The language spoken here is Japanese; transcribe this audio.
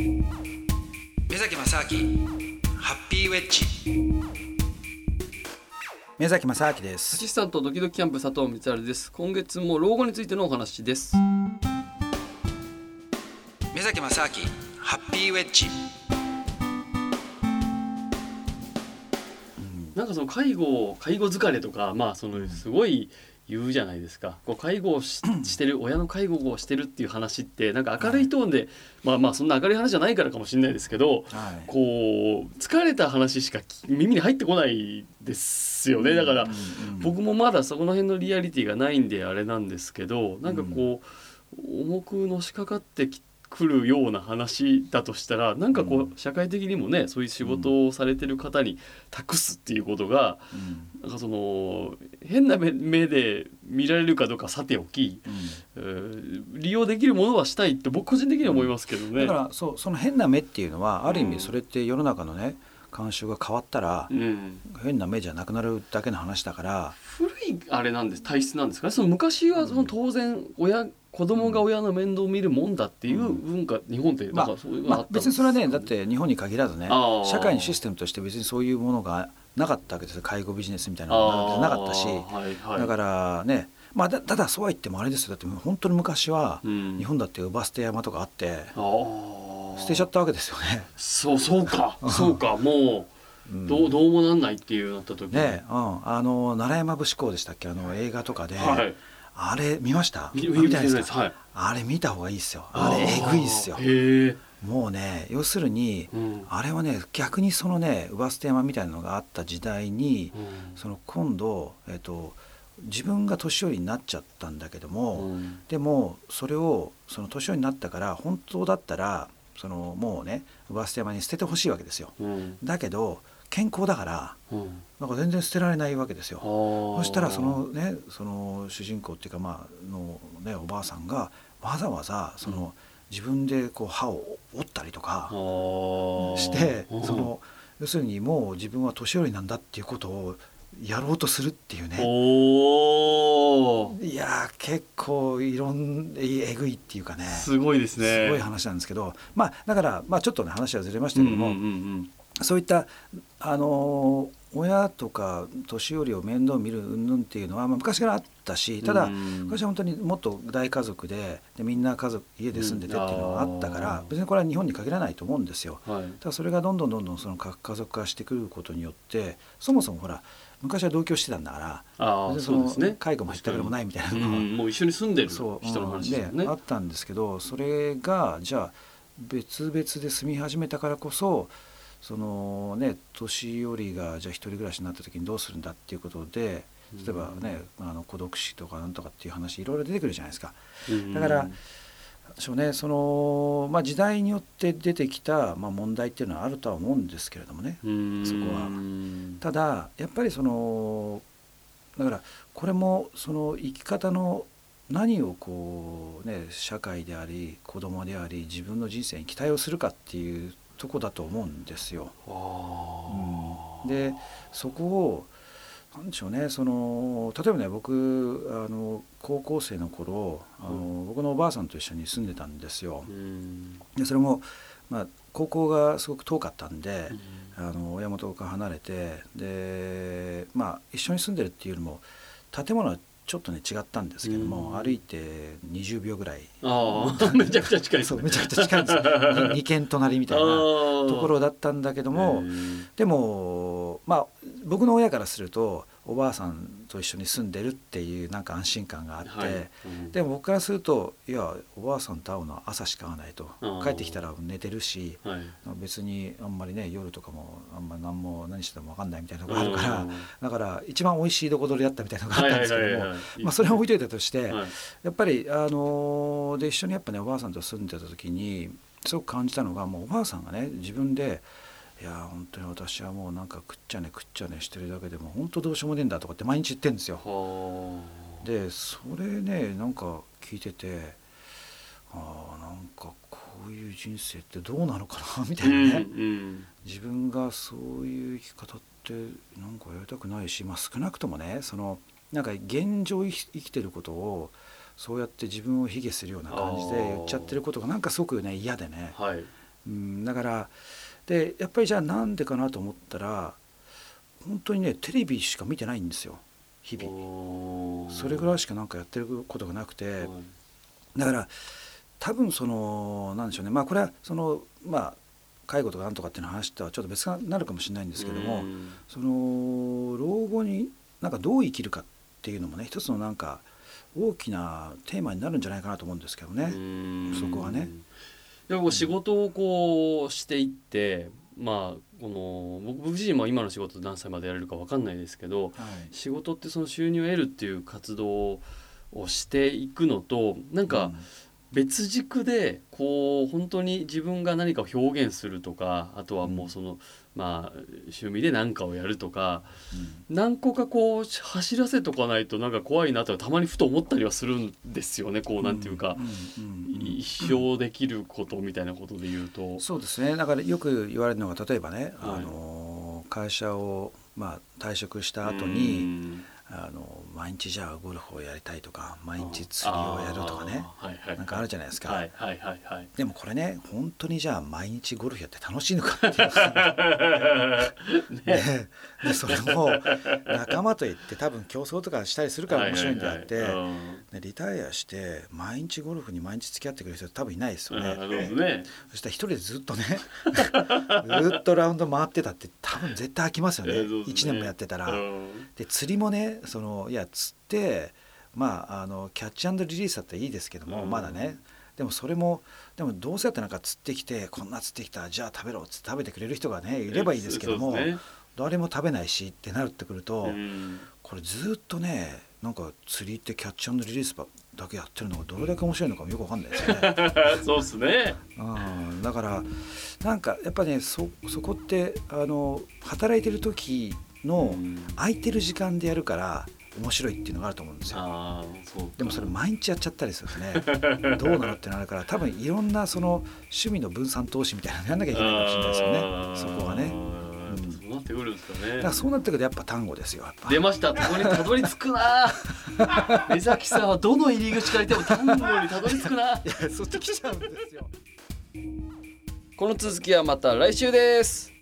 目崎正明ハッピーウェッジ。目崎正明でアすシスタントドキドキキャンプ佐藤光晴です。今月も老後についてのお話です。目崎正明ハッピーウェッジ。なんかその介護介護疲れとかまあそのすごい言うじゃないですか。こう介護をししてる親の介護をしてるっていう話ってなんか明るいトーンで、まあまあそんな明るい話じゃないからかもしれないですけどはい。こう疲れた話しかき耳に入ってこないですよね。だから僕もまだそこの辺のリアリティがないんであれなんですけどなんかこう、重くのしかかってきくるような話だとしたらなんかこう、うん。社会的にもねそういう仕事をされてる方に託すっていうことが、うん。なんかその変な目目で見られるかどうかさておき、うん。えー利用できるものはしたいって僕個人的には思いますけどね。だからそうその変な目っていうのはある意うん味それって世の中のね慣習が変わったらうん、変な目じゃなくなるだけの話だから。古いあれなんです体質なんですかね。その昔はその当然親子供が親の面倒を見るもんだっていう文化、日本ってなんかそういうのまああったん別にそれはねだって日本に限らずね社会のシステムとして別にそういうものがなかったわけですよ。介護ビジネスみたいなかのがなかったし。はいはい、だからねまあだただそうは言ってもあれですよ。だって本当に昔はうん。日本だってウバステ山とかあってあー。捨てちゃったわけですよね。そうそうか。そうか。もううん。どうどうもなんないっていうなった時ねうん、あの奈良山節港でしたっけ？あの映画とかで、はいあれ見ました？見たいです。か？はい。あれ見た方がいいですよ。あれえぐいっすよ。もうね要するにうん。あれはね逆にそのねウバステ山みたいなのがあった時代にうん。その今度、えっと自分が年寄りになっちゃったんだけども、うん。でもそれをその年寄りになったから本当だったらそのもうねウバステ山に捨ててほしいわけですよ。うん。だけど健康だからうん。なんか全然捨てられないわけですよ。そそしたらそのねその主人公っていうかまあのねおばあさんがわざわざその、自分でこう歯を折ったりとかしてその要するにもう自分は年寄りなんだっていうことをやろうとするっていうね。いやー結構いろんえぐいっていうかね。すごいですね。すごい話なんですけどまあだから、まあ、ちょっとね話はずれましたけども、うんうんうんそういったあの親とか年寄りを面倒見る云々っていうのは、まあ、昔からあったしただ、うん。昔は本当にもっと大家族ででみんな家族家で住んでてっていうのがあったから、うん別にこれは日本に限らないと思うんですよ。うんはい。ただそれがどんどんどんどんその核家族化してくることによってそもそもほら昔は同居してたんだからそうですね。介護もしたくれもないみたいなうのが、ん。もう一緒に住んでる人の話ですよね。うん。あったんですけどそれがじゃあ別々で住み始めたからこそそのね年寄りがじゃあ一人暮らしになった時にどうするんだっていうことで例えばね、あの孤独死とかなんとかっていう話いろいろ出てくるじゃないですか。うん。だからそうねそのまあ、時代によって出てきた、まあ、問題っていうのはあるとは思うんですけれどもねうん。そこは。ただやっぱりそのだからこれもその生き方の何をこうね社会であり子供であり自分の人生に期待をするかっていうとこだと思うんですよ。あー。でそこをなんでしょうねその例えばね僕あの高校生の頃あの、僕のおばあさんと一緒に住んでたんですよ。うん。でそれも、まあ、高校がすごく遠かったんで、うん。あの親元から離れてでまあ一緒に住んでるっていうよりも建物はちょっとね違ったんですけども、うん。歩いて20秒ぐらい。ああ めちゃくちゃ近いですね。そうめちゃくちゃ近いんですよ。2軒隣みたいなとところだったんだけども、でもまあ僕の親からするとおばあさんと一緒に住んでるっていうなんか安心感があって、でも僕からするといやおばあさんと会うのは朝しか会わないと帰ってきたら寝てるしはい。別にあんまりね夜とかもあんま何も何しても分かんないみたいなのがあるからうん。だから一番美味しいどこ取りだったみたいなのがあったんですけどもはいはいはいはい。まあそれは置いといたとして、はい。やっぱりあのーで一緒にやっぱねおばあさんと住んでた時にすごく感じたのがもうおばあさんがね自分で「いや本当に私はもうなんか食っちゃね食っちゃねしてるだけでも本当どうしようもねえんだ」とかって毎日言ってるんですよ。はあでそれねなんか聞いててああなんかこういう人生ってどうなのかなみたいなね、うん。自分がそういう生き方ってなんかやりたくないし、まあ、少なくともねそのなんか現状生きてることをそうやって自分を卑下するような感じで言っちゃってることがなんかすごくね嫌でね。はい。うん、だからでやっぱりじゃあなんでかなと思ったら本当にねテレビしか見てないんですよ日々。それぐらいしかなんかやってることがなくて。はい。だから多分そのなんでしょうね。まあこれはそのまあ介護とかなんとかっていうの話とはちょっと別になるかもしれないんですけども、うん。その老後になんかどう生きるかっていうのもね一つのなんか大きなテーマになるんじゃないかなと思うんですけどね。うん。そこはねでも仕事をこうしていってまあこの僕僕自身も今の仕事何歳までやれるか分かんないですけどはい。仕事ってその収入を得るっていう活動をしていくのとなんか別軸でこう本当に自分が何かを表現するとかあとはもうそのまあ趣味で何かをやるとかうん。何個かこう走らせとかないとなんか怖いなとはたまにふと思ったりはするんですよねこうなんていうか。一生できることみたいなことで言うと。そうですね。だからよく言われるのが例えばね、はい。あの会社を、まあ、退職した後うにん。あの毎日じゃあゴルフをやりたいとか毎日釣りをやるとかね。あーはいはい。なんかあるじゃないですか、はいはいはいはい。でもこれね本当にじゃあ毎日ゴルフやって楽しいのかっていう。ね。でそれも仲間と行って多分競争とかしたりするから面白いんであって、はいはいはい。でリタイアして毎日ゴルフに毎日付き合ってくれる人多分いないですよね。ね。そしたら一人でずっとねずっとラウンド回ってたって多分絶対飽きますよね。ね。1年もやってたら。うん。で釣りもねそのいや釣ってまああのキャッチリリースだったらいいですけども、うん。まだね。でもそれもでもどうせやってなんか釣ってきてこんな釣ってきたじゃあ食べろっつって食べてくれる人がねいればいいですけども、ね。誰も食べないしってなってくると、うん。これずっとねなんか釣りってキャッチリリースばだけやってるのがどれだけ面白いのかもよくわかんないですよね。そうですね。うん、だからなんかやっぱねそそこってあの働いてる時のうん。空いてる時間でやるから面白いっていうのがあると思うんですよ。でもそれ毎日やっちゃったりするとね どうなのってなるから多分いろんなその趣味の分散投資みたいなのやんなきゃいけないかもしれないですよねそこはね。ね。そうなってくるんですかね。だからそうなってくるとやっぱ単語ですよ。出ました。ここにたどり着くな。江崎さんはどの入り口から行っても単語にたどり着くな。いやそっち来ちゃうんですよ。この続きはまた来週です。